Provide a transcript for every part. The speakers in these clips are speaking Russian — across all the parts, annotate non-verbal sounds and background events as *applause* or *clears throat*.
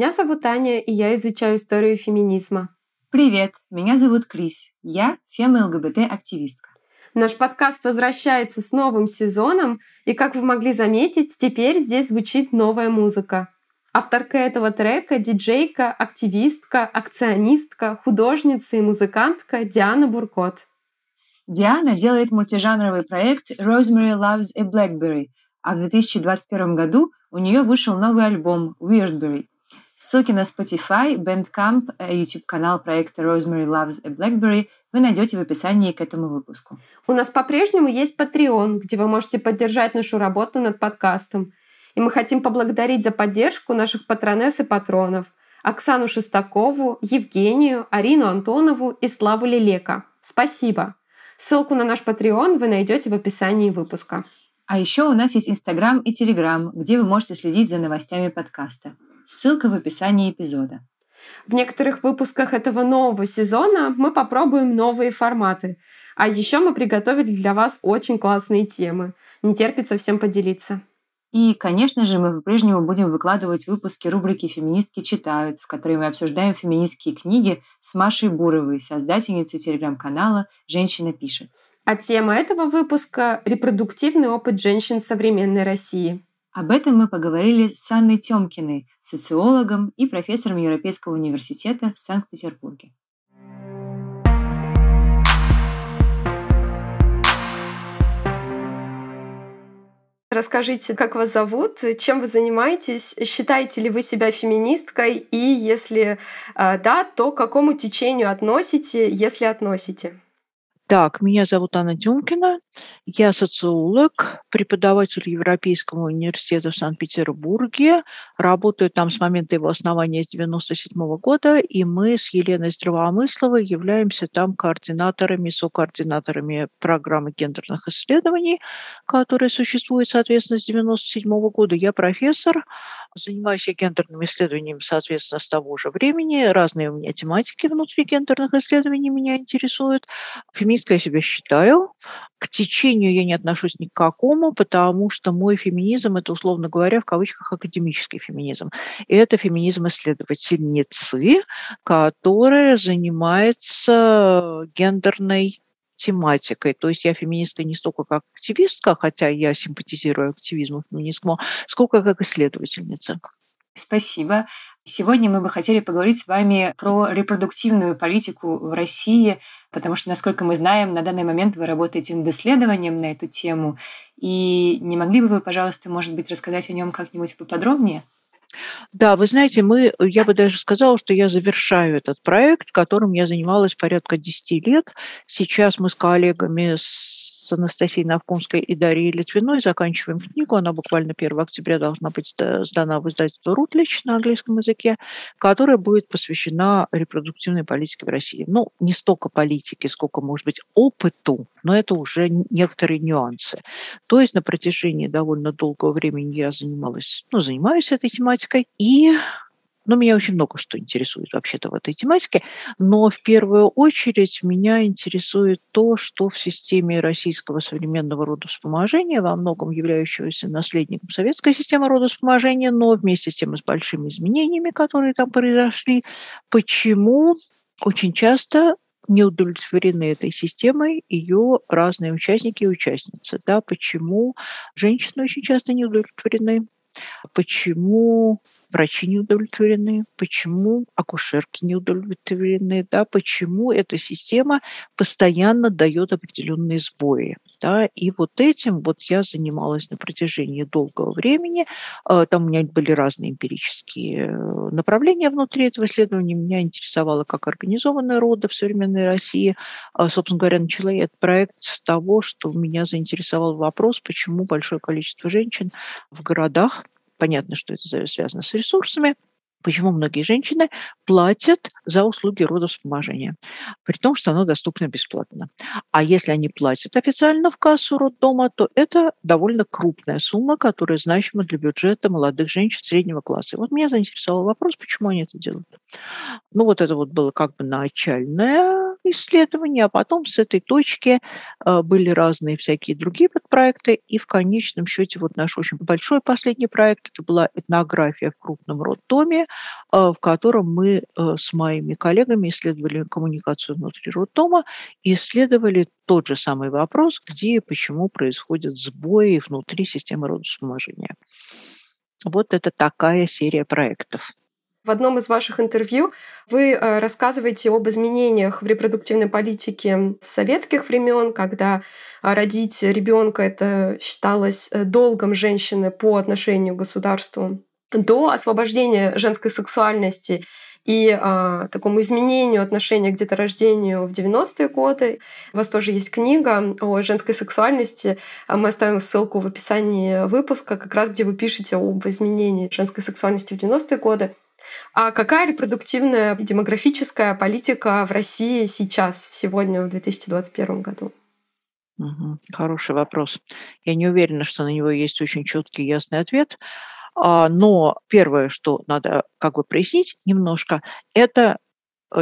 Меня зовут Аня, и я изучаю историю феминизма. Привет, меня зовут Крис. Я фем-ЛГБТ-активистка. Наш подкаст возвращается с новым сезоном, и, как вы могли заметить, теперь здесь звучит новая музыка. Авторка этого трека — диджейка, активистка, акционистка, художница и музыкантка Диана Буркот. Диана делает мультижанровый проект «Rosemary Loves a Blackberry», а в 2021 году у нее вышел новый альбом «Weirdberry». Ссылки на Spotify, Bandcamp, YouTube-канал проекта Rosemary Loves a Blackberry вы найдете в описании к этому выпуску. У нас по-прежнему есть Patreon, где вы можете поддержать нашу работу над подкастом. И мы хотим поблагодарить за поддержку наших патронесс и патронов Оксану Шестакову, Евгению, Арину Антонову и Славу Лелека. Спасибо! Ссылку на наш Patreon вы найдете в описании выпуска. А еще у нас есть Инстаграм и Телеграм, где вы можете следить за новостями подкаста. Ссылка в описании эпизода. В некоторых выпусках этого нового сезона мы попробуем новые форматы. А еще мы приготовили для вас очень классные темы. Не терпится всем поделиться. И, конечно же, мы по-прежнему будем выкладывать выпуски рубрики «Феминистки читают», в которой мы обсуждаем феминистские книги с Машей Буровой, создательницей телеграм-канала «Женщина пишет». А тема этого выпуска — репродуктивный опыт женщин в современной России. Об этом мы поговорили с Анной Тёмкиной, социологом и профессором Европейского университета в Санкт-Петербурге. Расскажите, как вас зовут, чем вы занимаетесь, считаете ли вы себя феминисткой, и если э, да, то к какому течению относите, если относите? Так, меня зовут Анна Дюмкина, я социолог, преподаватель Европейского университета в Санкт-Петербурге, работаю там с момента его основания с 1997 года, и мы с Еленой Здравомысловой являемся там координаторами, сокоординаторами программы гендерных исследований, которая существует, соответственно, с 1997 года. Я профессор, занимаюсь я гендерными исследованиями, соответственно, с того же времени. Разные у меня тематики внутри гендерных исследований меня интересуют. Феминизм феминисткой я себя считаю. К течению я не отношусь ни к какому, потому что мой феминизм – это, условно говоря, в кавычках академический феминизм. И это феминизм-исследовательницы, которая занимается гендерной тематикой. То есть я феминистка не столько как активистка, хотя я симпатизирую активизму феминизму, сколько как исследовательница. Спасибо. Сегодня мы бы хотели поговорить с вами про репродуктивную политику в России, потому что, насколько мы знаем, на данный момент вы работаете над исследованием на эту тему. И не могли бы вы, пожалуйста, может быть, рассказать о нем как-нибудь поподробнее? Да, вы знаете, мы, я бы даже сказала, что я завершаю этот проект, которым я занималась порядка 10 лет. Сейчас мы с коллегами с с Анастасией Навкунской и Дарьей Литвиной заканчиваем книгу. Она буквально 1 октября должна быть сдана в издательство «Рутлич» на английском языке, которая будет посвящена репродуктивной политике в России. Ну, не столько политики, сколько, может быть, опыту, но это уже некоторые нюансы. То есть на протяжении довольно долгого времени я занималась, ну, занимаюсь этой тематикой, и ну, меня очень много что интересует вообще-то в этой тематике, но в первую очередь меня интересует то, что в системе российского современного родовспоможения, во многом являющегося наследником советской системы родовспоможения, но вместе с тем и с большими изменениями, которые там произошли, почему очень часто не удовлетворены этой системой ее разные участники и участницы. Да, почему женщины очень часто не удовлетворены почему врачи не удовлетворены, почему акушерки не удовлетворены, да, почему эта система постоянно дает определенные сбои. Да, и вот этим вот я занималась на протяжении долгого времени. А, там у меня были разные эмпирические э, направления внутри этого исследования. Меня интересовало, как организованы роды в современной России. А, собственно говоря, начала я этот проект с того, что меня заинтересовал вопрос, почему большое количество женщин в городах Понятно, что это связано с ресурсами, почему многие женщины платят за услуги родовспоможения, при том, что оно доступно бесплатно. А если они платят официально в кассу роддома, то это довольно крупная сумма, которая значима для бюджета молодых женщин среднего класса. Вот меня заинтересовал вопрос, почему они это делают. Ну вот это вот было как бы начальное исследования, а потом с этой точки э, были разные всякие другие подпроекты, и в конечном счете вот наш очень большой последний проект, это была этнография в крупном роддоме, э, в котором мы э, с моими коллегами исследовали коммуникацию внутри роддома исследовали тот же самый вопрос, где и почему происходят сбои внутри системы родовспоможения. Вот это такая серия проектов. В одном из ваших интервью вы э, рассказываете об изменениях в репродуктивной политике с советских времен, когда э, родить ребенка это считалось э, долгом женщины по отношению к государству, до освобождения женской сексуальности и а, такому изменению отношения к деторождению в 90-е годы. У вас тоже есть книга о женской сексуальности. Мы оставим ссылку в описании выпуска, как раз где вы пишете об изменении женской сексуальности в 90-е годы. А какая репродуктивная демографическая политика в России сейчас, сегодня, в 2021 году? Хороший вопрос. Я не уверена, что на него есть очень четкий ясный ответ. А, но первое, что надо как бы прояснить немножко, это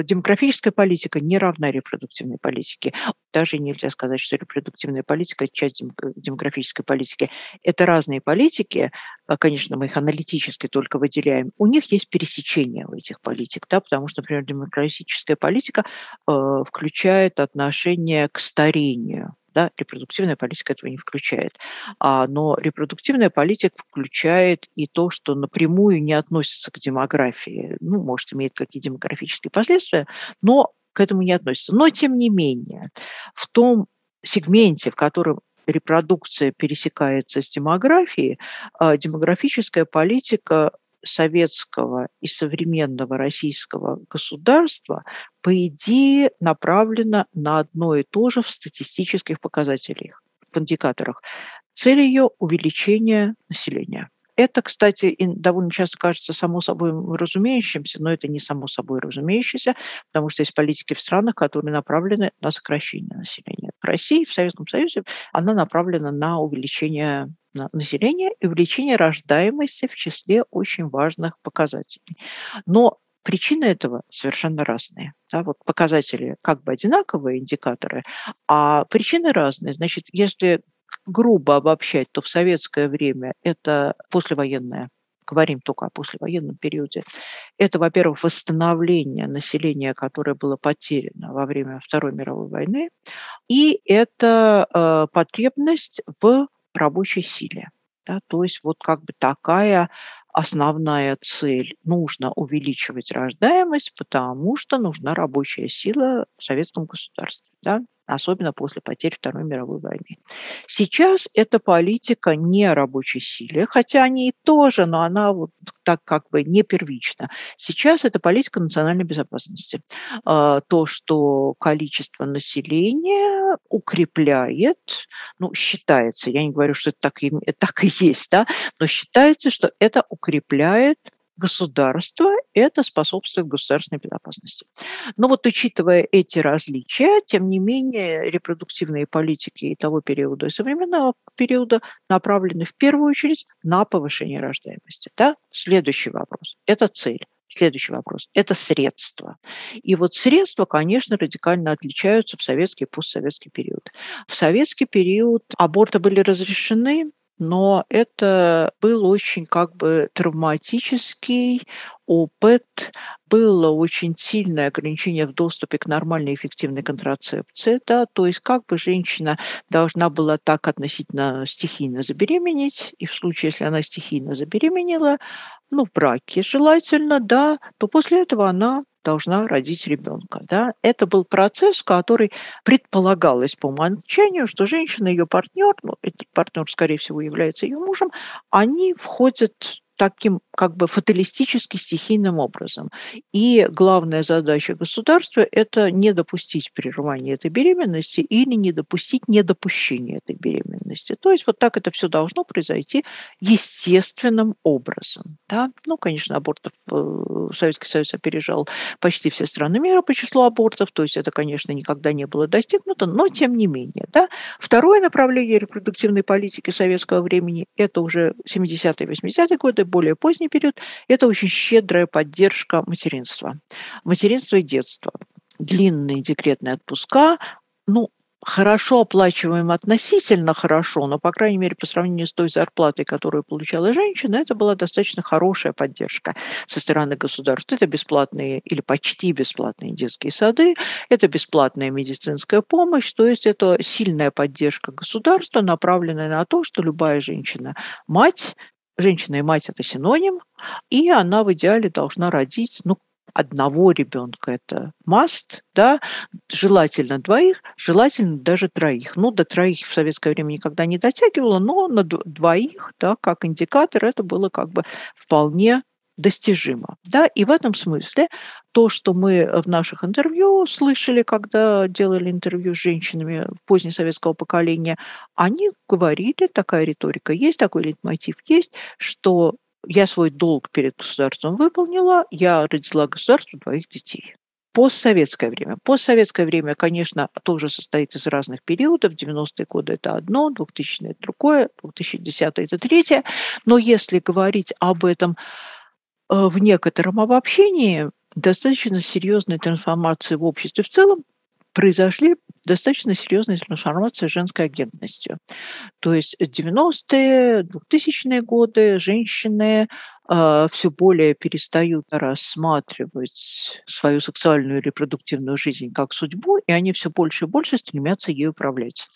демографическая политика не равна репродуктивной политике. Даже нельзя сказать, что репродуктивная политика – часть демографической политики. Это разные политики, э, конечно, мы их аналитически только выделяем. У них есть пересечения у этих политик, да, потому что, например, демографическая политика э, включает отношение к старению да, репродуктивная политика этого не включает. А, но репродуктивная политика включает и то, что напрямую не относится к демографии. Ну, может, имеет какие демографические последствия, но к этому не относится. Но, тем не менее, в том сегменте, в котором репродукция пересекается с демографией, а, демографическая политика советского и современного российского государства, по идее, направлена на одно и то же в статистических показателях, в индикаторах. Цель ее – увеличение населения. Это, кстати, довольно часто кажется само собой разумеющимся, но это не само собой разумеющееся, потому что есть политики в странах, которые направлены на сокращение населения. В России, в Советском Союзе, она направлена на увеличение населения и увеличение рождаемости в числе очень важных показателей. Но Причины этого совершенно разные. Да, вот показатели как бы одинаковые, индикаторы, а причины разные. Значит, если грубо обобщать, то в советское время это послевоенное говорим только о послевоенном периоде, это, во-первых, восстановление населения, которое было потеряно во время Второй мировой войны, и это э, потребность в рабочей силе. Да, то есть вот как бы такая основная цель. Нужно увеличивать рождаемость, потому что нужна рабочая сила в советском государстве. Да? особенно после потерь Второй мировой войны. Сейчас эта политика не рабочей силе, хотя они и тоже, но она вот так как бы не первична. Сейчас это политика национальной безопасности. А, то, что количество населения укрепляет, ну, считается, я не говорю, что это так и, так и есть, да, но считается, что это укрепляет государства, это способствует государственной безопасности. Но вот учитывая эти различия, тем не менее, репродуктивные политики и того периода, и современного периода направлены в первую очередь на повышение рождаемости. Да? Следующий вопрос – это цель. Следующий вопрос – это средства. И вот средства, конечно, радикально отличаются в советский и постсоветский период. В советский период аборты были разрешены, но это был очень как бы травматический опыт, было очень сильное ограничение в доступе к нормальной эффективной контрацепции, да, то есть как бы женщина должна была так относительно стихийно забеременеть, и в случае, если она стихийно забеременела, ну, в браке желательно, да, то после этого она должна родить ребенка. Да? Это был процесс, который предполагалось по умолчанию, что женщина ее партнер, ну, этот партнер, скорее всего, является ее мужем, они входят таким как бы фаталистически стихийным образом. И главная задача государства – это не допустить прерывания этой беременности или не допустить недопущения этой беременности. То есть вот так это все должно произойти естественным образом. Да? Ну, конечно, абортов э, Советский Союз опережал почти все страны мира по числу абортов, то есть это, конечно, никогда не было достигнуто, но тем не менее. Да? Второе направление репродуктивной политики советского времени – это уже 70-е 80-е годы, более поздний период, это очень щедрая поддержка материнства. Материнства и детства. длинные декретные отпуска, ну, хорошо оплачиваем относительно хорошо, но, по крайней мере, по сравнению с той зарплатой, которую получала женщина, это была достаточно хорошая поддержка со стороны государства. Это бесплатные или почти бесплатные детские сады, это бесплатная медицинская помощь, то есть это сильная поддержка государства, направленная на то, что любая женщина, мать, женщина и мать – это синоним, и она в идеале должна родить, ну, одного ребенка это must, да, желательно двоих, желательно даже троих. Ну, до троих в советское время никогда не дотягивало, но на двоих, да, как индикатор, это было как бы вполне достижимо. Да? И в этом смысле то, что мы в наших интервью слышали, когда делали интервью с женщинами позднесоветского поколения, они говорили, такая риторика есть, такой лейтмотив есть, что я свой долг перед государством выполнила, я родила государству двоих детей. Постсоветское время. Постсоветское время, конечно, тоже состоит из разных периодов. 90-е годы – это одно, 2000-е – это другое, 2010-е – это третье. Но если говорить об этом в некотором обобщении, достаточно серьезные трансформации в обществе в целом произошли достаточно серьезные трансформации женской агентностью. То есть 90-е, 2000-е годы женщины э, все более перестают рассматривать свою сексуальную и репродуктивную жизнь как судьбу, и они все больше и больше стремятся ей управлять.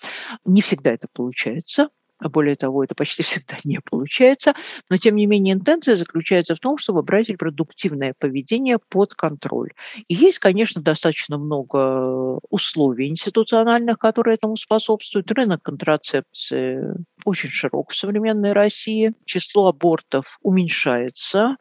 Не всегда это получается, а более того, это почти *laughs* всегда не получается, но тем не менее интенция заключается в том, чтобы брать репродуктивное поведение под контроль. И есть, конечно, достаточно много условий институциональных, которые этому способствуют. Рынок контрацепции очень широк в современной России. Число абортов уменьшается,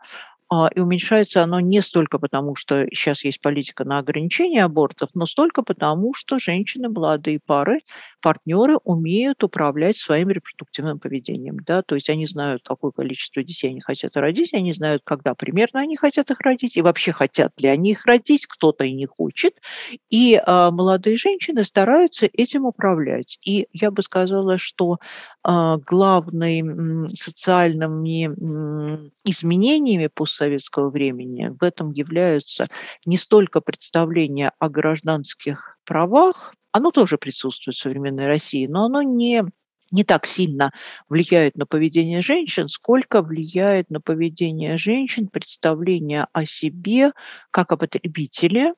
и уменьшается оно не столько потому, что сейчас есть политика на ограничение абортов, но столько потому, что женщины, молодые пары, партнеры умеют управлять своим репродуктивным поведением. Да? То есть они знают, какое количество детей они хотят родить, они знают, когда примерно они хотят их родить, и вообще хотят ли они их родить, кто-то и не хочет. И а, молодые женщины стараются этим управлять. И я бы сказала, что а, главными социальными изменениями после советского времени. В этом являются не столько представления о гражданских правах, оно тоже присутствует в современной России, но оно не не так сильно влияет на поведение женщин, сколько влияет на поведение женщин представление о себе как о потребителе,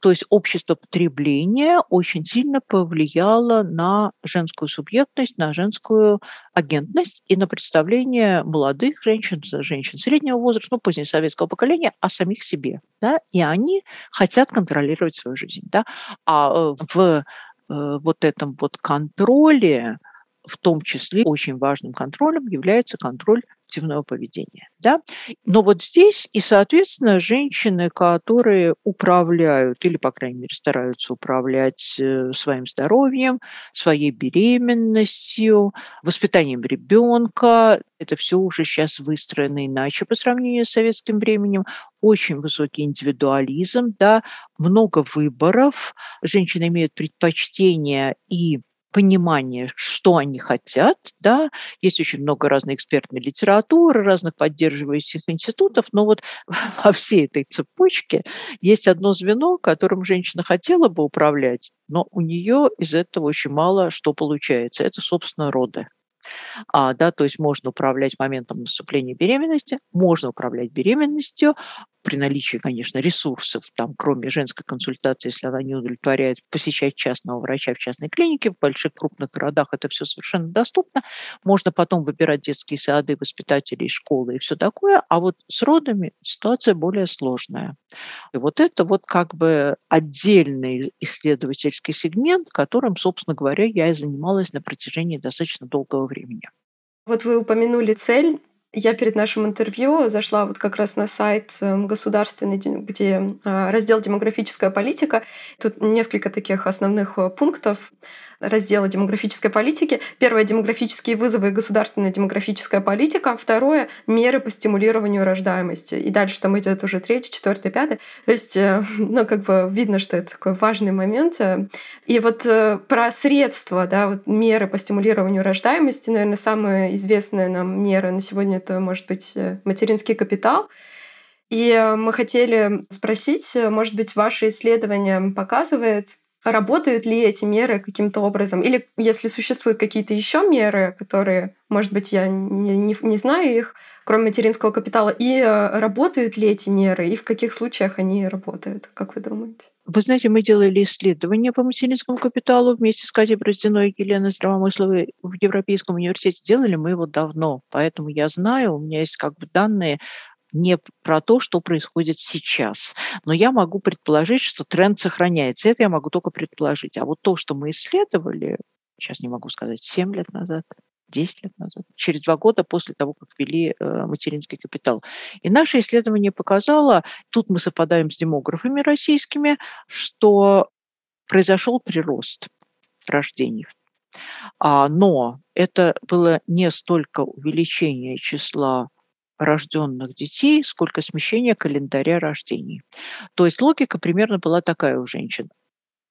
то есть общество потребления очень сильно повлияло на женскую субъектность, на женскую агентность и на представление молодых женщин, женщин среднего возраста, ну, позднесоветского поколения о самих себе. Да? И они хотят контролировать свою жизнь. Да? А э, в э, вот этом вот контроле в том числе очень важным контролем является контроль активного поведения. Да? Но вот здесь и, соответственно, женщины, которые управляют или, по крайней мере, стараются управлять э, своим здоровьем, своей беременностью, воспитанием ребенка, это все уже сейчас выстроено иначе по сравнению с советским временем, очень высокий индивидуализм, да, много выборов, женщины имеют предпочтение и понимание, что они хотят, да, есть очень много разной экспертной литературы, разных поддерживающих институтов, но вот *laughs* во всей этой цепочке есть одно звено, которым женщина хотела бы управлять, но у нее из этого очень мало что получается. Это, собственно, роды. А, да, то есть можно управлять моментом наступления беременности, можно управлять беременностью, при наличии, конечно, ресурсов, там, кроме женской консультации, если она не удовлетворяет, посещать частного врача в частной клинике, в больших крупных городах это все совершенно доступно. Можно потом выбирать детские сады, воспитателей, школы и все такое. А вот с родами ситуация более сложная. И вот это вот как бы отдельный исследовательский сегмент, которым, собственно говоря, я и занималась на протяжении достаточно долгого времени. Вот вы упомянули цель. Я перед нашим интервью зашла вот как раз на сайт эм, государственный, где а, раздел «Демографическая политика». Тут несколько таких основных э, пунктов раздела демографической политики. Первое – демографические вызовы и государственная демографическая политика. Второе – меры по стимулированию рождаемости. И дальше там идет уже третье, четвертое, пятое. То есть, э, *laughs* ну, как бы видно, что это такой важный момент. И вот э, про средства, да, вот меры по стимулированию рождаемости, наверное, самая известная нам мера на сегодня это может быть э, материнский капитал. И мы хотели спросить, может быть, ваше исследование показывает, работают ли эти меры каким-то образом, или если существуют какие-то еще меры, которые, может быть, я не, не, не знаю их, кроме материнского капитала, и работают ли эти меры, и в каких случаях они работают, как вы думаете? Вы знаете, мы делали исследование по материнскому капиталу вместе с Катей Браздиной и Еленой Здравомысловой в Европейском университете. Делали мы его давно, поэтому я знаю, у меня есть как бы данные не про то, что происходит сейчас. Но я могу предположить, что тренд сохраняется. Это я могу только предположить. А вот то, что мы исследовали, сейчас не могу сказать, 7 лет назад, 10 лет назад, через два года после того, как ввели э, материнский капитал. И наше исследование показало, тут мы совпадаем с демографами российскими, что произошел прирост рождений. А, но это было не столько увеличение числа рожденных детей, сколько смещение календаря рождений. То есть логика примерно была такая у женщин.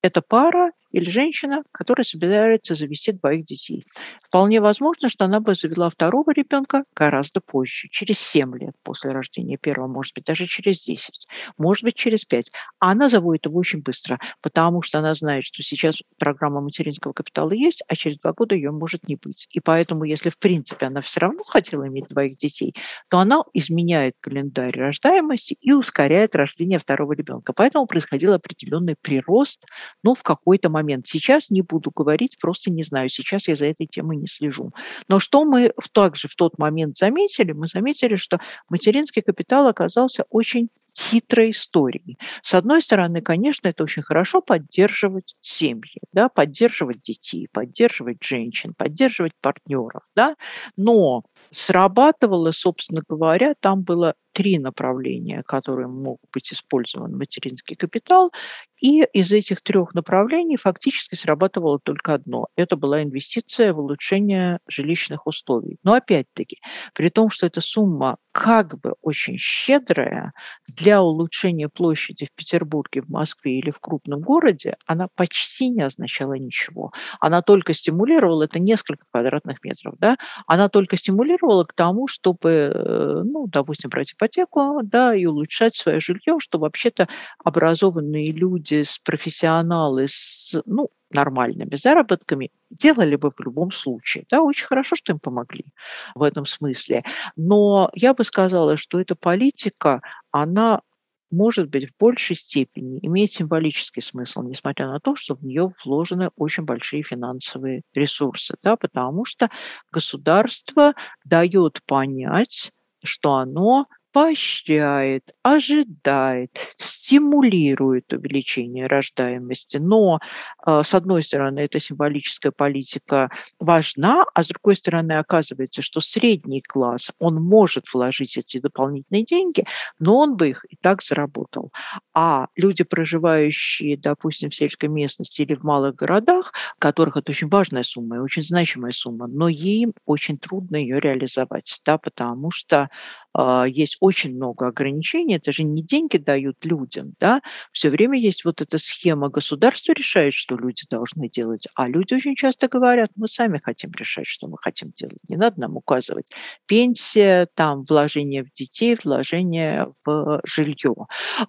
Это пара, или женщина, которая собирается завести двоих детей. Вполне возможно, что она бы завела второго ребенка гораздо позже, через 7 лет после рождения первого, может быть, даже через 10, может быть, через 5. А она заводит его очень быстро, потому что она знает, что сейчас программа материнского капитала есть, а через два года ее может не быть. И поэтому, если в принципе она все равно хотела иметь двоих детей, то она изменяет календарь рождаемости и ускоряет рождение второго ребенка. Поэтому происходил определенный прирост, ну, в какой-то момент момент. Сейчас не буду говорить, просто не знаю. Сейчас я за этой темой не слежу. Но что мы также в тот момент заметили? Мы заметили, что материнский капитал оказался очень хитрой историей. С одной стороны, конечно, это очень хорошо поддерживать семьи, да, поддерживать детей, поддерживать женщин, поддерживать партнеров, да, но срабатывало, собственно говоря, там было три направления, которые могут быть использованы материнский капитал, и из этих трех направлений фактически срабатывало только одно. Это была инвестиция в улучшение жилищных условий. Но опять-таки, при том, что эта сумма как бы очень щедрая, для улучшения площади в Петербурге, в Москве или в крупном городе, она почти не означала ничего. Она только стимулировала, это несколько квадратных метров, да, она только стимулировала к тому, чтобы, э, ну, допустим, брать ипотеку, да, и улучшать свое жилье, что вообще-то образованные люди, с профессионалы, с, ну, нормальными заработками, делали бы в любом случае. Да, очень хорошо, что им помогли в этом смысле. Но я бы сказала, что эта политика, она может быть, в большей степени имеет символический смысл, несмотря на то, что в нее вложены очень большие финансовые ресурсы, да, потому что государство дает понять, что оно поощряет, ожидает, стимулирует увеличение рождаемости. Но, а, с одной стороны, эта символическая политика важна, а с другой стороны, оказывается, что средний класс, он может вложить эти дополнительные деньги, но он бы их и так заработал. А люди, проживающие, допустим, в сельской местности или в малых городах, у которых это очень важная сумма очень значимая сумма, но им очень трудно ее реализовать, да, потому что есть очень много ограничений, это же не деньги дают людям, да, все время есть вот эта схема, государство решает, что люди должны делать, а люди очень часто говорят, мы сами хотим решать, что мы хотим делать, не надо нам указывать. Пенсия, там, вложение в детей, вложение в жилье.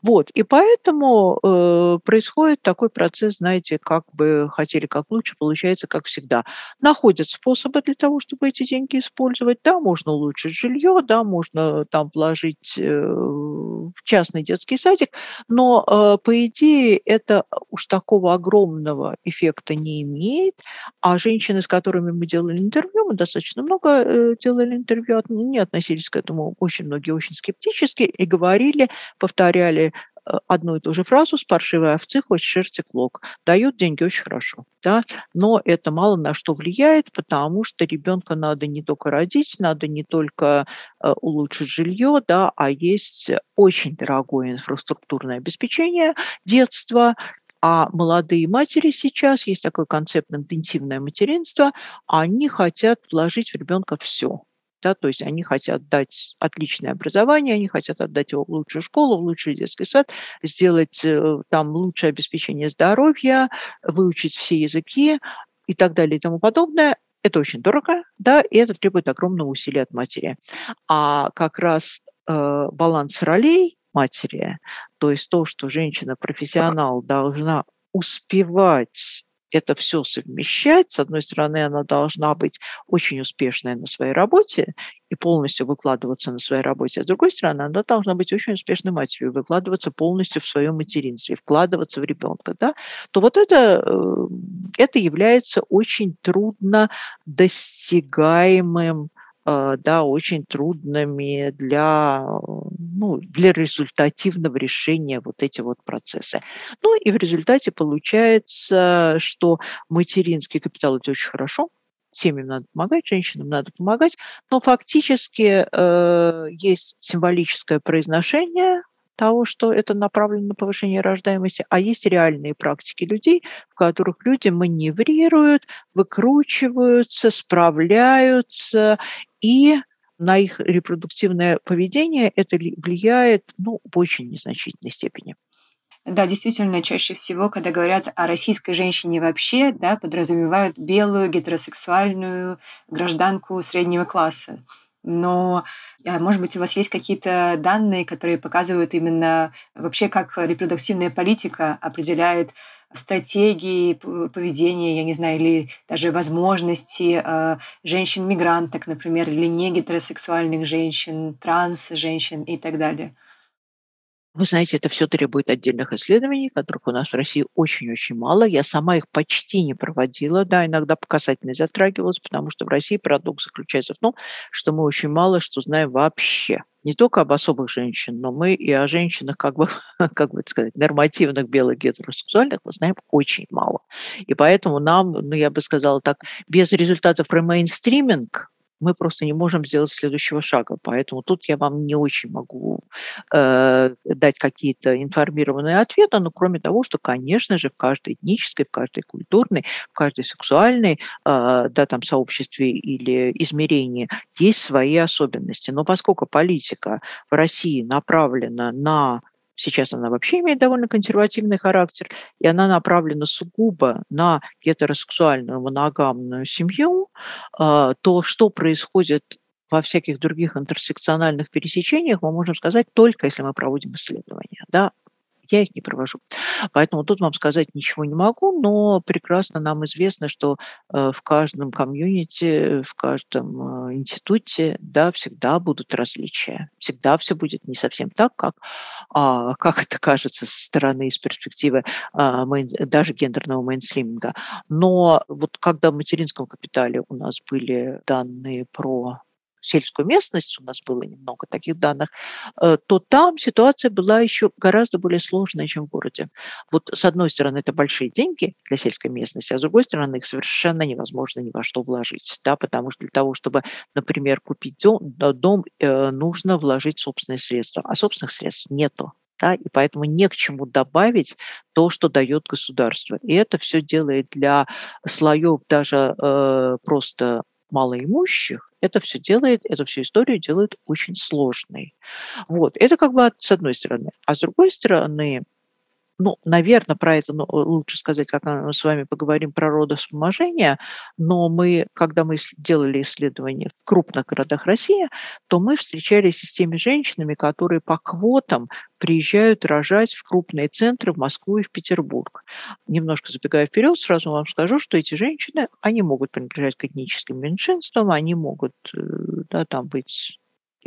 Вот, и поэтому э, происходит такой процесс, знаете, как бы хотели как лучше, получается как всегда. Находят способы для того, чтобы эти деньги использовать, да, можно улучшить жилье, да, можно там вложить э, в частный детский садик, но, э, по идее, это уж такого огромного эффекта не имеет. А женщины, с которыми мы делали интервью, мы достаточно много э, делали интервью, не относились к этому очень многие очень скептически и говорили, повторяли Э, одну и ту же фразу с паршивой овцы хоть шерсти клок. Дают деньги очень хорошо, да, но это мало на что влияет, потому что ребенка надо не только родить, надо не только э, улучшить жилье, да, а есть очень дорогое инфраструктурное обеспечение детства, а молодые матери сейчас, есть такой концепт интенсивное материнство, они хотят вложить в ребенка все да, то есть они хотят дать отличное образование, они хотят отдать его в лучшую школу, в лучший детский сад, сделать э, там лучшее обеспечение здоровья, выучить все языки и так далее и тому подобное. Это очень дорого, да, и это требует огромного усилия от матери. А как раз э, баланс ролей матери, то есть то, что женщина-профессионал должна успевать это все совмещать. С одной стороны, она должна быть очень успешной на своей работе и полностью выкладываться на своей работе, а с другой стороны, она должна быть очень успешной матерью, выкладываться полностью в свое материнство, вкладываться в ребенка, да, то вот это, э, это является очень трудно достигаемым да, очень трудными для, ну, для результативного решения вот эти вот процессы. Ну и в результате получается, что материнский капитал – это очень хорошо, семьям надо помогать, женщинам надо помогать, но фактически э, есть символическое произношение того, что это направлено на повышение рождаемости, а есть реальные практики людей, в которых люди маневрируют, выкручиваются, справляются, и на их репродуктивное поведение это влияет ну, в очень незначительной степени. Да, действительно, чаще всего, когда говорят о российской женщине вообще, да, подразумевают белую гетеросексуальную гражданку среднего класса но, а, может быть, у вас есть какие-то данные, которые показывают именно вообще, как репродуктивная политика определяет стратегии поведения, я не знаю, или даже возможности э, женщин-мигранток, например, или не гетеросексуальных женщин, транс-женщин и так далее. Вы знаете, это все требует отдельных исследований, которых у нас в России очень-очень мало. Я сама их почти не проводила, да, иногда по касательной затрагивалась, потому что в России парадокс заключается в том, что мы очень мало что знаем вообще. Не только об особых женщинах, но мы и о женщинах, как бы, *laughs* как бы сказать, нормативных белых гетеросексуальных мы знаем очень мало. И поэтому нам, ну, я бы сказала так, без результатов про мейнстриминг мы просто не можем сделать следующего шага. Поэтому тут я вам не очень могу э, дать какие-то информированные ответы, но кроме того, что, конечно же, в каждой этнической, в каждой культурной, в каждой сексуальной э, да, там, сообществе или измерении есть свои особенности. Но поскольку политика в России направлена на Сейчас она вообще имеет довольно консервативный характер, и она направлена сугубо на гетеросексуальную моногамную семью, а, то, что происходит во всяких других интерсекциональных пересечениях, мы можем сказать только если мы проводим исследования. Да? Я их не провожу. Поэтому тут вам сказать ничего не могу, но прекрасно нам известно, что э, в каждом комьюнити, в каждом э, институте, да, всегда будут различия. Всегда все будет не совсем так, как, а, как это кажется со стороны, из перспективы а, даже гендерного мейнстриминга. Но вот когда в материнском капитале у нас были данные про сельскую местность, у нас было немного таких данных, э, то там ситуация была еще гораздо более сложная, чем в городе. Вот с одной стороны, это большие деньги для сельской местности, а с другой стороны, их совершенно невозможно ни во что вложить, да, потому что для того, чтобы, например, купить дом, дом э, нужно вложить собственные средства, а собственных средств нету да, и поэтому не к чему добавить то, что дает государство. И это все делает для слоев даже э, просто малоимущих, это все делает, эту всю историю делает очень сложной. Вот. Это как бы с одной стороны. А с другой стороны, ну, наверное, про это ну, лучше сказать, как мы с вами поговорим про родовспоможение, но мы, когда мы делали исследования в крупных городах России, то мы встречались с теми женщинами, которые по квотам приезжают рожать в крупные центры в Москву и в Петербург. Немножко забегая вперед, сразу вам скажу, что эти женщины, они могут принадлежать к этническим меньшинствам, они могут э, да, там быть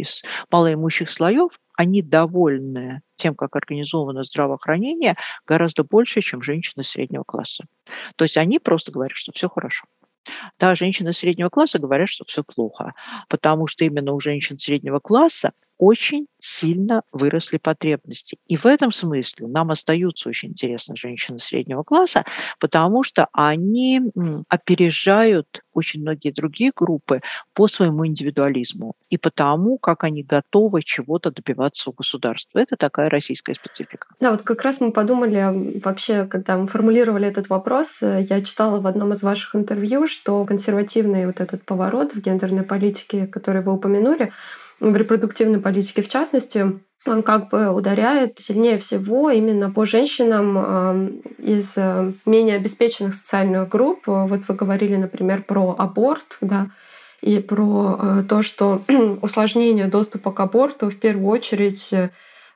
из малоимущих слоев, они довольны тем, как организовано здравоохранение, гораздо больше, чем женщины среднего класса. То есть они просто говорят, что все хорошо. Да, женщины среднего класса говорят, что все плохо, потому что именно у женщин среднего класса очень сильно выросли потребности. И в этом смысле нам остаются очень интересны женщины среднего класса, потому что они опережают очень многие другие группы по своему индивидуализму и потому, как они готовы чего-то добиваться у государства. Это такая российская специфика. Да, вот как раз мы подумали вообще, когда мы формулировали этот вопрос, э, я читала в одном из ваших интервью, что консервативный вот этот поворот в гендерной политике, который вы упомянули, репродуктивной политике в частности, он как бы ударяет сильнее всего именно по женщинам из э, менее обеспеченных социальных групп. Вот вы говорили, например, про аборт, да, и про то, что *clears throat* усложнение доступа к аборту в первую очередь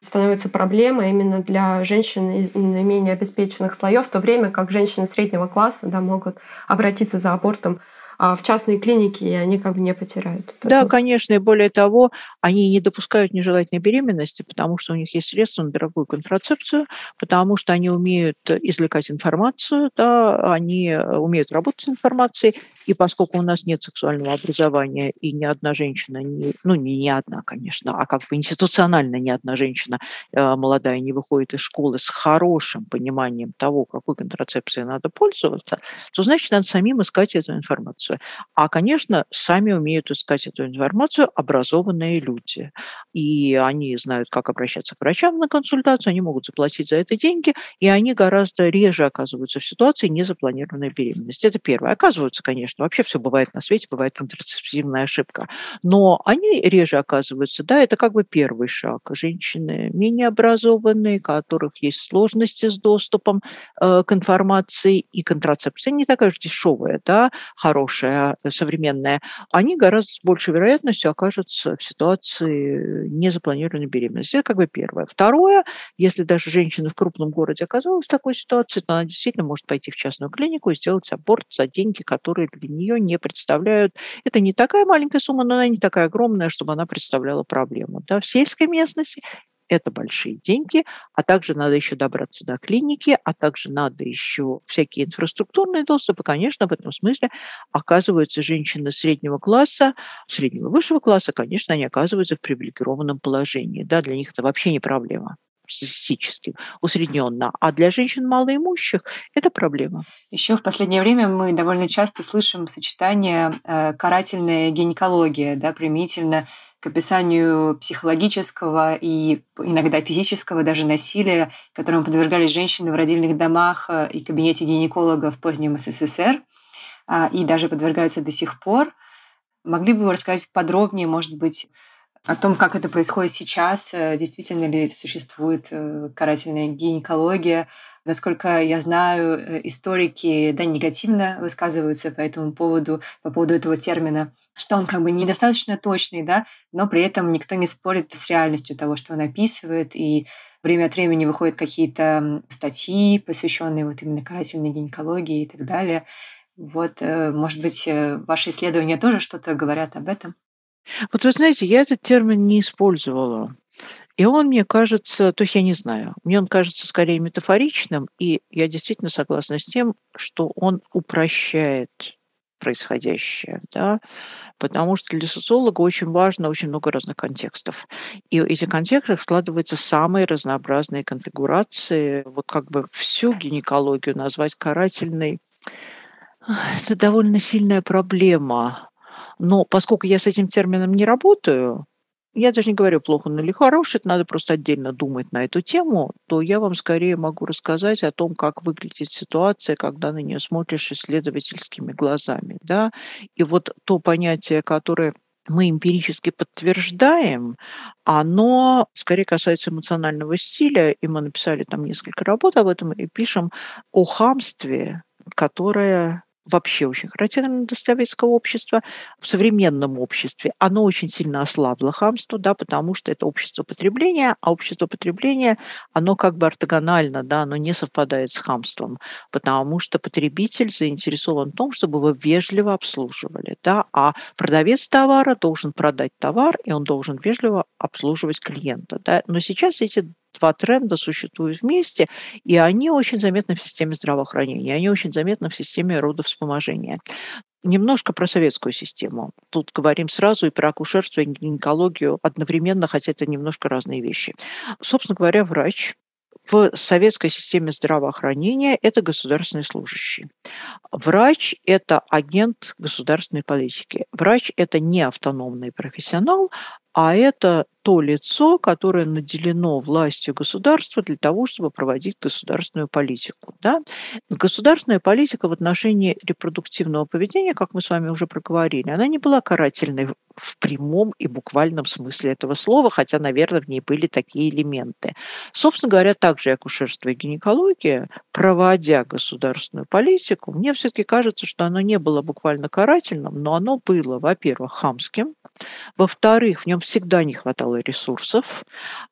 становится проблемой именно для женщин из наименее обеспеченных слоев, в то время как женщины среднего класса да, могут обратиться за абортом в частные клиники, и они как бы не потеряют. Это да, тоже. конечно, и более того, они не допускают нежелательной беременности, потому что у них есть средства на дорогую контрацепцию, потому что они умеют извлекать информацию, да, они умеют работать с информацией, и поскольку у нас нет сексуального образования, и ни одна женщина, не, ну не ни одна, конечно, а как бы институционально ни одна женщина э, молодая не выходит из школы с хорошим пониманием того, какой контрацепцией надо пользоваться, то значит, надо самим искать эту информацию информацию. А, конечно, сами умеют искать эту информацию образованные люди. И они знают, как обращаться к врачам на консультацию, они могут заплатить за это деньги, и они гораздо реже оказываются в ситуации незапланированной беременности. Это первое. Оказываются, конечно, вообще все бывает на свете, бывает контрацептивная ошибка. Но они реже оказываются, да, это как бы первый шаг. Женщины менее образованные, у которых есть сложности с доступом э, к информации, и контрацепция не такая уж дешевая, да, хорошая хорошая, э, современная, они гораздо с большей вероятностью окажутся в ситуации незапланированной беременности. Это как бы первое. Второе, если даже женщина в крупном городе оказалась в такой ситуации, то она действительно может пойти в частную клинику и сделать аборт за деньги, которые для нее не представляют. Это не такая маленькая сумма, но она не такая огромная, чтобы она представляла проблему. Да? В сельской местности это большие деньги, а также надо еще добраться до клиники, а также надо еще всякие инфраструктурные доступы. Конечно, в этом смысле оказываются женщины среднего класса, среднего высшего класса, конечно, они оказываются в привилегированном положении. Да, для них это вообще не проблема статистически усредненно, а для женщин малоимущих это проблема. Еще в последнее время мы довольно часто слышим сочетание э, карательная гинекология, да, примительно к описанию психологического и иногда физического даже насилия, которому подвергались женщины в родильных домах э, и кабинете гинеколога в позднем СССР, а, и даже подвергаются до сих пор. Могли бы вы рассказать подробнее, может быть, о том, как это происходит сейчас, э, действительно ли существует э, карательная гинекология, Насколько я знаю, э, историки да, негативно высказываются по этому поводу, по поводу этого термина, что он как бы недостаточно точный, да, но при этом никто не спорит с реальностью того, что он описывает, и время от времени выходят какие-то статьи, посвященные вот именно карательной гинекологии и так далее. Вот, может быть, ваши исследования тоже что-то говорят об этом? Вот вы знаете, я этот термин не использовала. И он мне кажется, то есть я не знаю, мне он кажется скорее метафоричным, и я действительно согласна с тем, что он упрощает происходящее, да, потому что для социолога очень важно очень много разных контекстов. И в этих контекстах складываются самые разнообразные конфигурации. Вот как бы всю гинекологию назвать карательной, это довольно сильная проблема. Но поскольку я с этим термином не работаю, я даже не говорю, плохо он или хороший, это надо просто отдельно думать на эту тему, то я вам скорее могу рассказать о том, как выглядит ситуация, когда на нее смотришь исследовательскими глазами. Да? И вот то понятие, которое мы эмпирически подтверждаем, оно скорее касается эмоционального стиля, и мы написали там несколько работ об этом, и пишем о хамстве, которое вообще очень характерно для советского общества. В современном обществе оно очень сильно ослабло хамство, да, потому что это общество потребления, а общество потребления, оно как бы ортогонально, да, оно не совпадает с хамством, потому что потребитель заинтересован в том, чтобы его вежливо обслуживали, да, а продавец товара должен продать товар, и он должен вежливо обслуживать клиента, да. Но сейчас эти два тренда существуют вместе, и они очень заметны в системе здравоохранения, они очень заметны в системе родовспоможения. Немножко про советскую систему. Тут говорим сразу и про акушерство, и гинекологию одновременно, хотя это немножко разные вещи. Собственно говоря, врач в советской системе здравоохранения это государственный служащий. Врач – это агент государственной политики. Врач – это не автономный профессионал, а это то лицо, которое наделено властью государства для того, чтобы проводить государственную политику. Да? Государственная политика в отношении репродуктивного поведения, как мы с вами уже проговорили, она не была карательной в прямом и буквальном смысле этого слова, хотя, наверное, в ней были такие элементы. Собственно говоря, также и акушерство и гинекология, проводя государственную политику, мне все-таки кажется, что оно не было буквально карательным, но оно было, во-первых, хамским, во-вторых, в нем всегда не хватало ресурсов,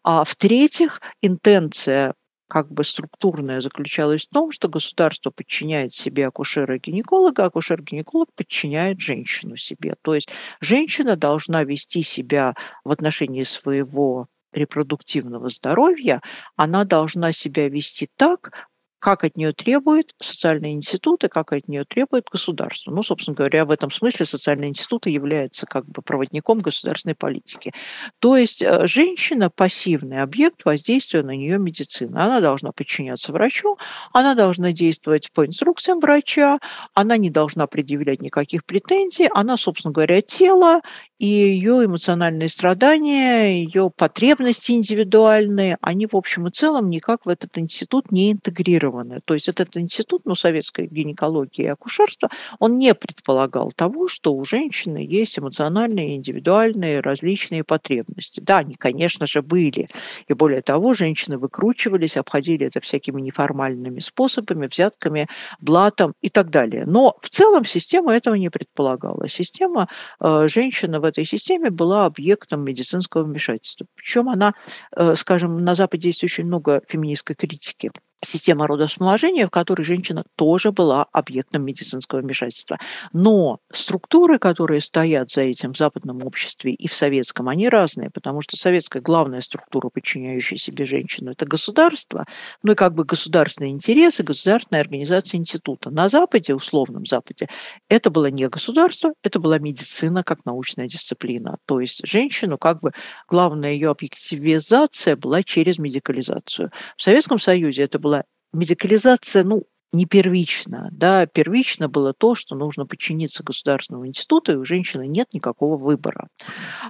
а в-третьих, интенция как бы структурная заключалась в том, что государство подчиняет себе акушера и гинеколога, а акушер-гинеколог подчиняет женщину себе. То есть женщина должна вести себя в отношении своего репродуктивного здоровья, она должна себя вести так, как от нее требуют социальные институты, как от нее требует государство. Ну, собственно говоря, в этом смысле социальные институты являются как бы проводником государственной политики. То есть э, женщина – пассивный объект воздействия на нее медицины. Она должна подчиняться врачу, она должна действовать по инструкциям врача, она не должна предъявлять никаких претензий, она, собственно говоря, тело, и ее эмоциональные страдания, ее потребности индивидуальные, они в общем и целом никак в этот институт не интегрированы. То есть этот институт, ну, советской гинекологии и акушерства, он не предполагал того, что у женщины есть эмоциональные, индивидуальные, различные потребности. Да, они, конечно же, были. И более того, женщины выкручивались, обходили это всякими неформальными способами, взятками, блатом и так далее. Но в целом система этого не предполагала. Система э, женщины в этой системе была объектом медицинского вмешательства. Причем она, э, скажем, на Западе есть очень много феминистской критики система родовспоможения, в которой женщина тоже была объектом медицинского вмешательства. Но структуры, которые стоят за этим в западном обществе и в советском, они разные, потому что советская главная структура, подчиняющая себе женщину, это государство, ну и как бы государственные интересы, государственная организация института. На Западе, условном Западе, это было не государство, это была медицина как научная дисциплина. То есть женщину как бы главная ее объективизация была через медикализацию. В Советском Союзе это было медикализация, ну, не первично. Да, первично было то, что нужно подчиниться государственному институту, и у женщины нет никакого выбора.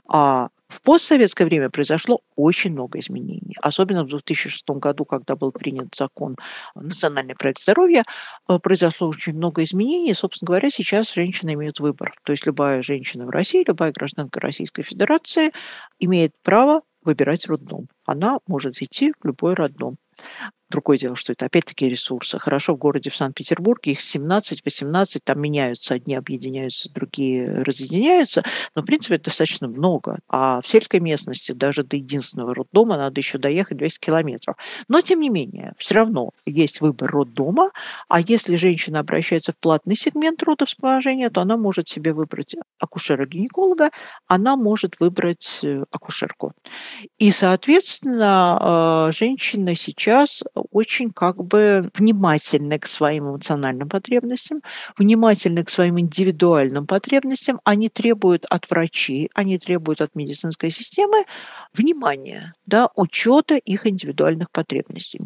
А в постсоветское время произошло очень много изменений. Особенно в 2006 году, когда был принят закон «Национальный проект здоровья», э, произошло очень много изменений. И, собственно говоря, сейчас женщины имеют выбор. То есть любая женщина в России, любая гражданка Российской Федерации имеет право выбирать роддом. Она может идти в любой роддом. Другое дело, что это опять-таки ресурсы. Хорошо, в городе в Санкт-Петербурге их 17-18, там меняются, одни объединяются, другие разъединяются, но, в принципе, это достаточно много. А в сельской местности даже до единственного роддома надо еще доехать 200 километров. Но, тем не менее, все равно есть выбор роддома, а если женщина обращается в платный сегмент родовспоможения, то она может себе выбрать акушера-гинеколога, она может выбрать э, акушерку. И, соответственно, э, женщина сейчас очень как бы внимательны к своим эмоциональным потребностям, внимательны к своим индивидуальным потребностям. Они требуют от врачей, они требуют от медицинской системы внимания, да, учета их индивидуальных потребностей.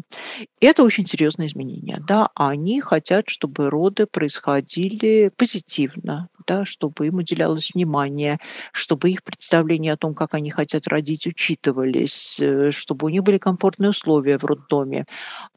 Это очень серьезное изменение. Да, они хотят, чтобы роды происходили позитивно, да, чтобы им уделялось внимание, чтобы их представления о том, как они хотят родить, учитывались, э, чтобы у них были комфортные условия в роддоме.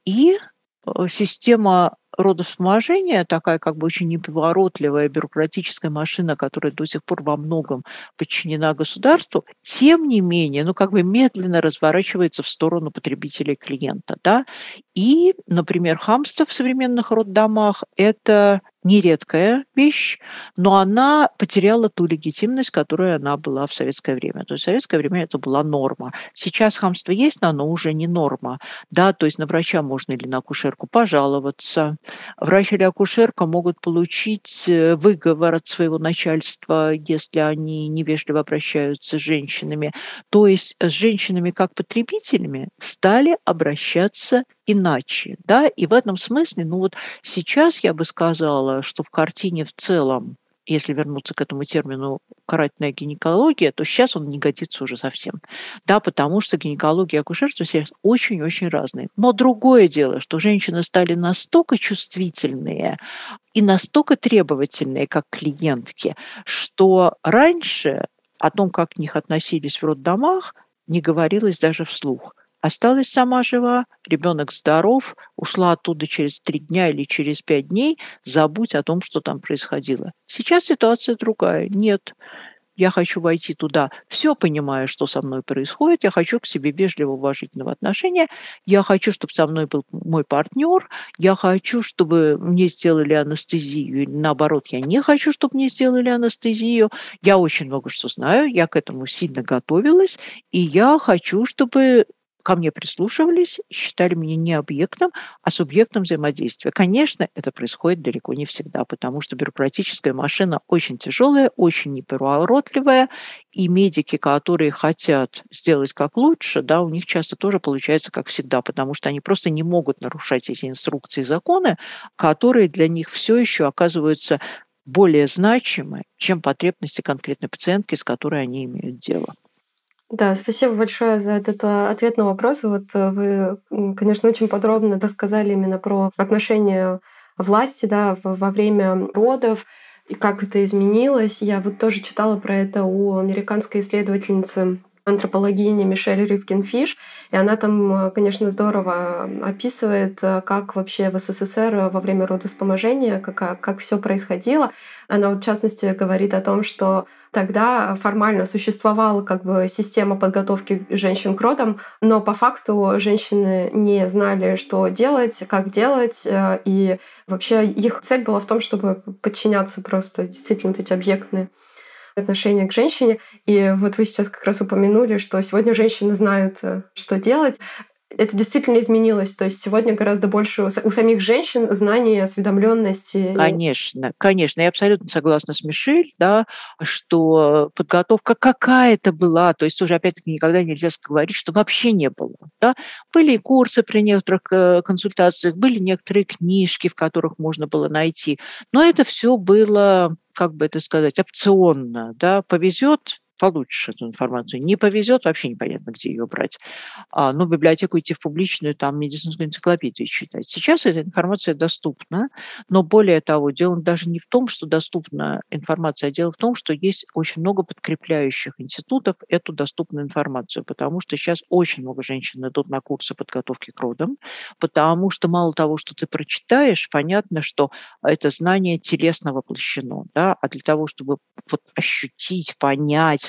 И э, система родовспоможения, такая как бы очень неповоротливая бюрократическая машина, которая до сих пор во многом подчинена государству, тем не менее, ну как бы медленно разворачивается в сторону потребителя и клиента. Да? И, например, хамство в современных роддомах – это нередкая вещь, но она потеряла ту легитимность, которая она была в советское время. То есть в советское время это была норма. Сейчас хамство есть, но оно уже не норма. Да, то есть на врача можно или на акушерку пожаловаться. Врач или акушерка могут получить э, выговор от своего начальства, если они невежливо обращаются с женщинами. То есть с женщинами как потребителями стали обращаться иначе. Да? И в этом смысле, ну вот сейчас я бы сказала, что в картине в целом если вернуться к этому термину карательная гинекология, то сейчас он не годится уже совсем. Да, потому что гинекология и акушерство сейчас очень-очень разные. Но другое дело, что женщины стали настолько чувствительные и настолько требовательные, как клиентки, что раньше о том, как к них относились в роддомах, не говорилось даже вслух. Осталась сама жива, ребенок здоров, ушла оттуда через три дня или через пять дней, забудь о том, что там происходило. Сейчас ситуация другая. Нет, я хочу войти туда, все понимая, что со мной происходит, я хочу к себе вежливо уважительного отношения, я хочу, чтобы со мной был мой партнер, я хочу, чтобы мне сделали анестезию, или наоборот, я не хочу, чтобы мне сделали анестезию, я очень много что знаю, я к этому сильно готовилась, и я хочу, чтобы ко мне прислушивались, считали меня не объектом, а субъектом взаимодействия. Конечно, это происходит далеко не всегда, потому что бюрократическая машина очень тяжелая, очень неповоротливая, и медики, которые хотят сделать как лучше, да, у них часто тоже получается как всегда, потому что они просто не могут нарушать эти инструкции и законы, которые для них все еще оказываются более значимы, чем потребности конкретной пациентки, с которой они имеют дело. Да, спасибо большое за этот а, ответ на вопрос. Вот э, вы, конечно, очень подробно рассказали именно про отношения власти да, во время родов и как это изменилось. Я вот тоже читала про это у американской исследовательницы антропологиня Мишель Ривкин-Фиш, и она там, э, конечно, здорово описывает, э, как вообще в СССР во время родовспоможения, как, как все происходило. Она, вот, в частности, говорит о том, что тогда формально существовала как бы система подготовки женщин к родам, но по факту женщины не знали, что делать, как делать, э, и вообще их цель была в том, чтобы подчиняться просто действительно вот эти объектные отношение к женщине. И вот вы сейчас как раз упомянули, что сегодня женщины знают, э, что делать это действительно изменилось. То есть сегодня гораздо больше у самих женщин знаний, осведомленности. Конечно, конечно. Я абсолютно согласна с Мишель, да, что подготовка какая-то была. То есть уже опять-таки никогда нельзя говорить, что вообще не было. Да. Были курсы при некоторых э, консультациях, были некоторые книжки, в которых можно было найти. Но это все было как бы это сказать, опционно, да, повезет, получишь эту информацию. Не повезет, вообще непонятно, где ее брать. А, ну, в библиотеку идти в публичную, там медицинскую энциклопедию читать. Сейчас эта информация доступна, но более того, дело даже не в том, что доступна информация, а дело в том, что есть очень много подкрепляющих институтов эту доступную информацию, потому что сейчас очень много женщин идут на курсы подготовки к родам, потому что мало того, что ты прочитаешь, понятно, что это знание телесно воплощено, да, а для того, чтобы вот ощутить, понять,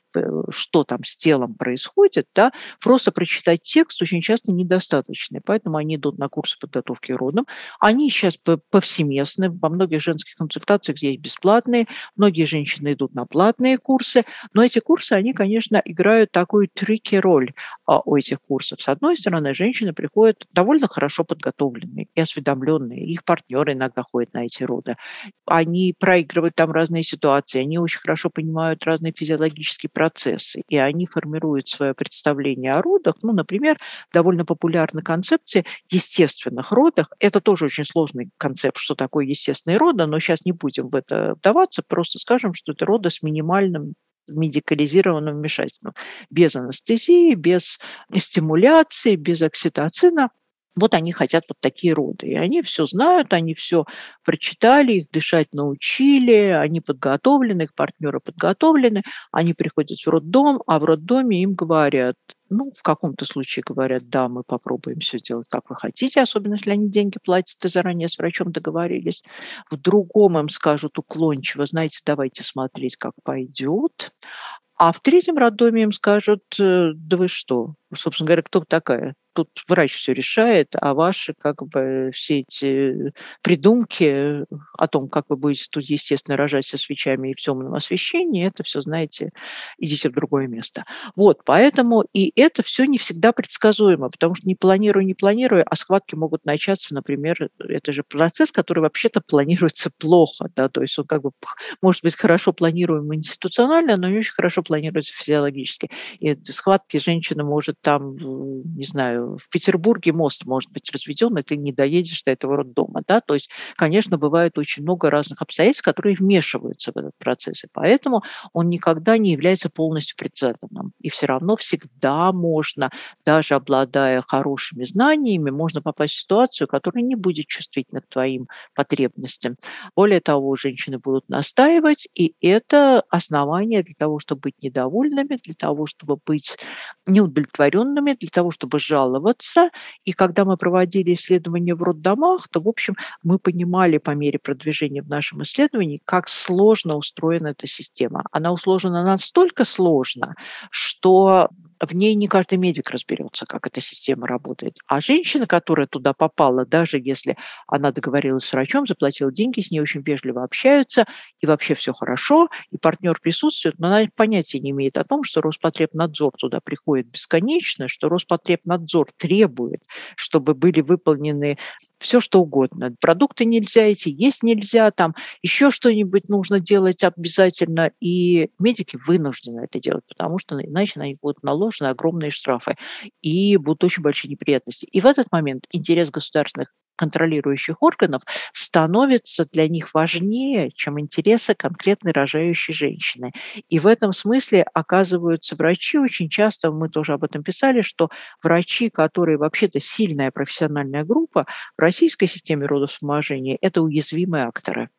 что там с телом происходит, да, просто прочитать текст очень часто недостаточно. Поэтому они идут на курсы подготовки к родам. Они сейчас повсеместны. Во многих женских консультациях есть бесплатные. Многие женщины идут на платные курсы. Но эти курсы, они, конечно, играют такую трики роль а, у этих курсов. С одной стороны, женщины приходят довольно хорошо подготовленные и осведомленные. Их партнеры иногда ходят на эти роды. Они проигрывают там разные ситуации. Они очень хорошо понимают разные физиологические и они формируют свое представление о родах. Ну, например, довольно популярна концепция естественных родах. Это тоже очень сложный концепт, что такое естественные роды, но сейчас не будем в это вдаваться, просто скажем, что это роды с минимальным медикализированным вмешательством, без анестезии, без стимуляции, без окситоцина. Вот они хотят вот такие роды. И они все знают, они все прочитали, их дышать научили, они подготовлены, их партнеры подготовлены, они приходят в роддом, а в роддоме им говорят, ну, в каком-то случае говорят, да, мы попробуем все сделать, как вы хотите, особенно если они деньги платят и заранее с врачом договорились. В другом им скажут уклончиво, знаете, давайте смотреть, как пойдет. А в третьем роддоме им скажут, «Э, да вы что, собственно говоря, кто такая? Тут врач все решает, а ваши как бы все эти придумки о том, как вы будете тут, естественно, рожать со свечами и в темном освещении, это все, знаете, идите в другое место. Вот, поэтому и это все не всегда предсказуемо, потому что не планирую, не планирую, а схватки могут начаться, например, это же процесс, который вообще-то планируется плохо, да, то есть он как бы может быть хорошо планируем институционально, но не очень хорошо планируется физиологически. И схватки женщина может там, не знаю, в Петербурге мост может быть разведен, и ты не доедешь до этого роддома. Да? То есть, конечно, бывает очень много разных обстоятельств, которые вмешиваются в этот процесс. И поэтому он никогда не является полностью предсказанным. И все равно всегда можно, даже обладая хорошими знаниями, можно попасть в ситуацию, которая не будет чувствительна к твоим потребностям. Более того, женщины будут настаивать, и это основание для того, чтобы быть недовольными, для того, чтобы быть неудовлетворенными, для того, чтобы жаловаться. И когда мы проводили исследования в роддомах, то, в общем, мы понимали по мере продвижения в нашем исследовании, как сложно устроена эта система. Она усложена настолько сложно, что в ней не каждый медик разберется, как эта система работает. А женщина, которая туда попала, даже если она договорилась с врачом, заплатила деньги, с ней очень вежливо общаются, и вообще все хорошо, и партнер присутствует, но она понятия не имеет о том, что Роспотребнадзор туда приходит бесконечно, что Роспотребнадзор требует, чтобы были выполнены все, что угодно. Продукты нельзя идти, есть нельзя, там еще что-нибудь нужно делать обязательно, и медики вынуждены это делать, потому что иначе на них будут наложены наложены огромные штрафы и будут очень большие неприятности. И в этот момент интерес государственных контролирующих органов становится для них важнее, чем интересы конкретной рожающей женщины. И в этом смысле оказываются врачи, очень часто мы тоже об этом писали, что врачи, которые вообще-то сильная профессиональная группа, в российской системе родовспоможения – это уязвимые акторы.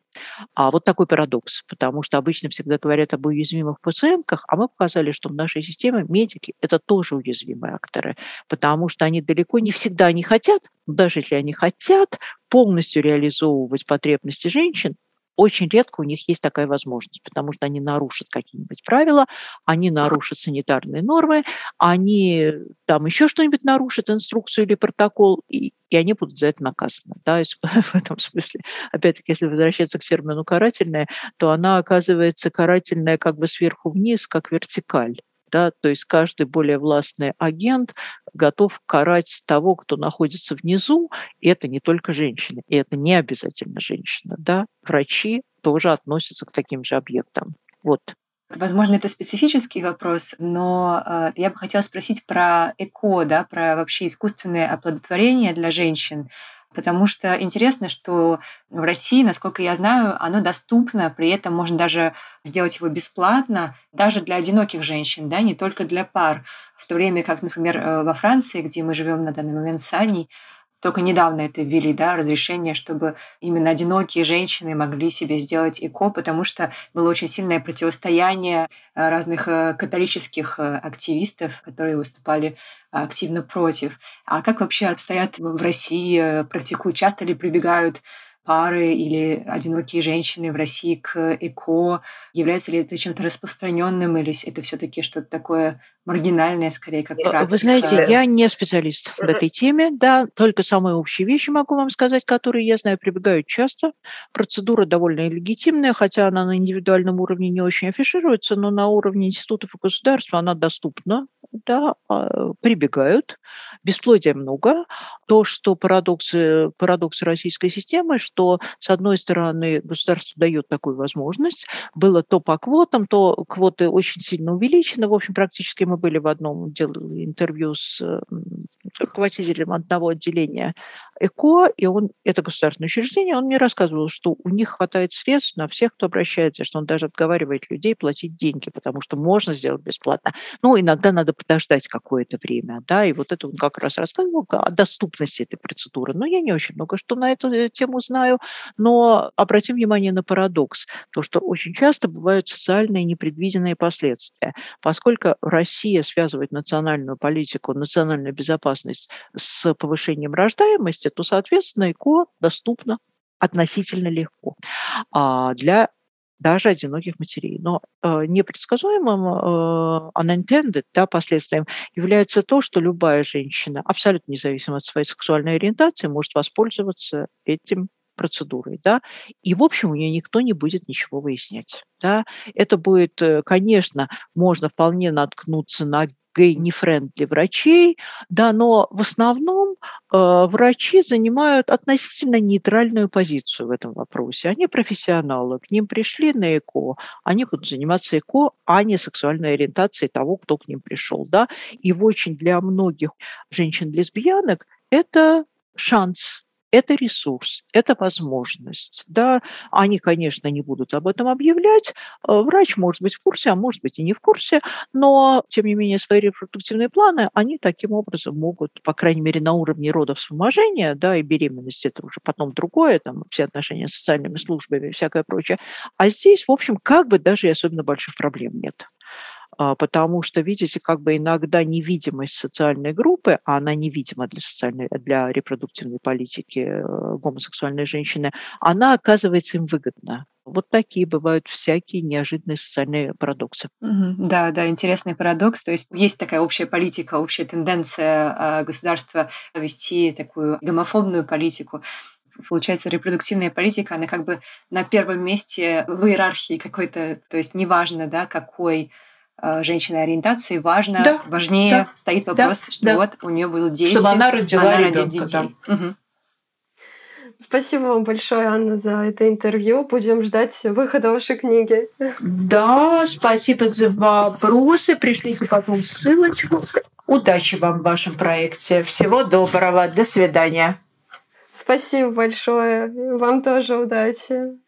А вот такой парадокс, потому что обычно всегда говорят об уязвимых пациентках, а мы показали, что в нашей системе медики – это тоже уязвимые акторы, потому что они далеко не всегда не хотят, даже если они хотят полностью реализовывать потребности женщин, очень редко у них есть такая возможность, потому что они нарушат какие-нибудь правила, они нарушат санитарные нормы, они там еще что-нибудь нарушат, инструкцию или протокол, и, и они будут за это наказаны. Да? *laughs* в этом смысле, опять-таки, если возвращаться к термину «карательная», то она оказывается карательная как бы сверху вниз, как вертикаль. Да, то есть каждый более властный агент готов карать того, кто находится внизу, и это не только женщины, и это не обязательно женщина. Да? Врачи тоже относятся к таким же объектам. Вот. Возможно, это специфический вопрос, но э, я бы хотела спросить про ЭКО, да, про вообще искусственное оплодотворение для женщин. Потому что интересно, что в России, насколько я знаю, оно доступно, при этом можно даже сделать его бесплатно, даже для одиноких женщин, да, не только для пар. В то время как, например, э, во Франции, где мы живем на данный момент с Аней, только недавно это ввели, да, разрешение, чтобы именно одинокие женщины могли себе сделать ЭКО, потому что было очень сильное противостояние э, разных э, католических э, активистов, которые выступали активно против. А как вообще обстоят в России, практикуют, часто ли прибегают пары или одинокие женщины в России к ЭКО? Является ли это чем-то распространенным или это все-таки что-то такое маргинальное, скорее, как практика? Вы знаете, я не специалист в этой теме, да, только самые общие вещи могу вам сказать, которые, я знаю, прибегают часто. Процедура довольно легитимная, хотя она на индивидуальном уровне не очень афишируется, но на уровне институтов и государства она доступна, да, а, прибегают. Бесплодия много. То, что парадоксы, парадоксы российской системы, что, с одной стороны, государство дает такую возможность, было то по квотам, то квоты очень сильно увеличены, в общем, практически мы были в одном, делали интервью с руководителем одного отделения ЭКО, и он, это государственное учреждение, он мне рассказывал, что у них хватает средств на всех, кто обращается, что он даже отговаривает людей платить деньги, потому что можно сделать бесплатно. Ну, иногда надо подождать какое-то время, да, и вот это он как раз рассказывал о доступности этой процедуры. Но я не очень много что на эту э, тему знаю, но обратим внимание на парадокс, то, что очень часто бывают социальные непредвиденные последствия. Поскольку Россия связывает национальную политику, национальную безопасность с повышением рождаемости, то, соответственно, ЭКО доступно относительно легко а для даже одиноких матерей. Но э, непредсказуемым э, unintended да, последствием является то, что любая женщина, абсолютно независимо от своей сексуальной ориентации, может воспользоваться этим процедурой, да, и, в общем, у нее никто не будет ничего выяснять, да. Это будет, э, конечно, можно вполне наткнуться на гей-нефрендли врачей, да, но в основном э, врачи занимают относительно нейтральную позицию в этом вопросе. Они профессионалы, к ним пришли на ЭКО, они будут заниматься ЭКО, а не сексуальной ориентацией того, кто к ним пришел, да. И очень для многих женщин-лесбиянок это шанс это ресурс, это возможность. Да, они, конечно, не будут об этом объявлять. Э, врач может быть в курсе, а может быть и не в курсе, но, тем не менее, свои репродуктивные планы они таким образом могут, по крайней мере, на уровне родов вспоможения, да, и беременности, это уже потом другое, там, все отношения с социальными службами и всякое прочее. А здесь, в общем, как бы даже и особенно больших проблем нет. А, потому что, видите, как бы иногда невидимость социальной группы, а она невидима для, социальной, для репродуктивной политики э, гомосексуальной женщины, она оказывается им выгодна. Вот такие бывают всякие неожиданные социальные парадоксы. Да, да, интересный парадокс. То есть есть такая общая политика, общая тенденция а, государства вести такую гомофобную политику получается, репродуктивная политика, она как бы на первом месте в иерархии какой-то, то есть неважно, да, какой Э, женщиной ориентации важно, да, важнее да, стоит вопрос, да, что да. вот у нее было дети, чтобы она родила она ребенка, детей. Да. Угу. Спасибо вам большое, Анна, за это интервью. Будем ждать выхода вашей книги. Да, спасибо за вопросы. Пришлите потом ссылочку. Удачи вам в вашем проекте. Всего доброго. До свидания. Спасибо большое. Вам тоже удачи.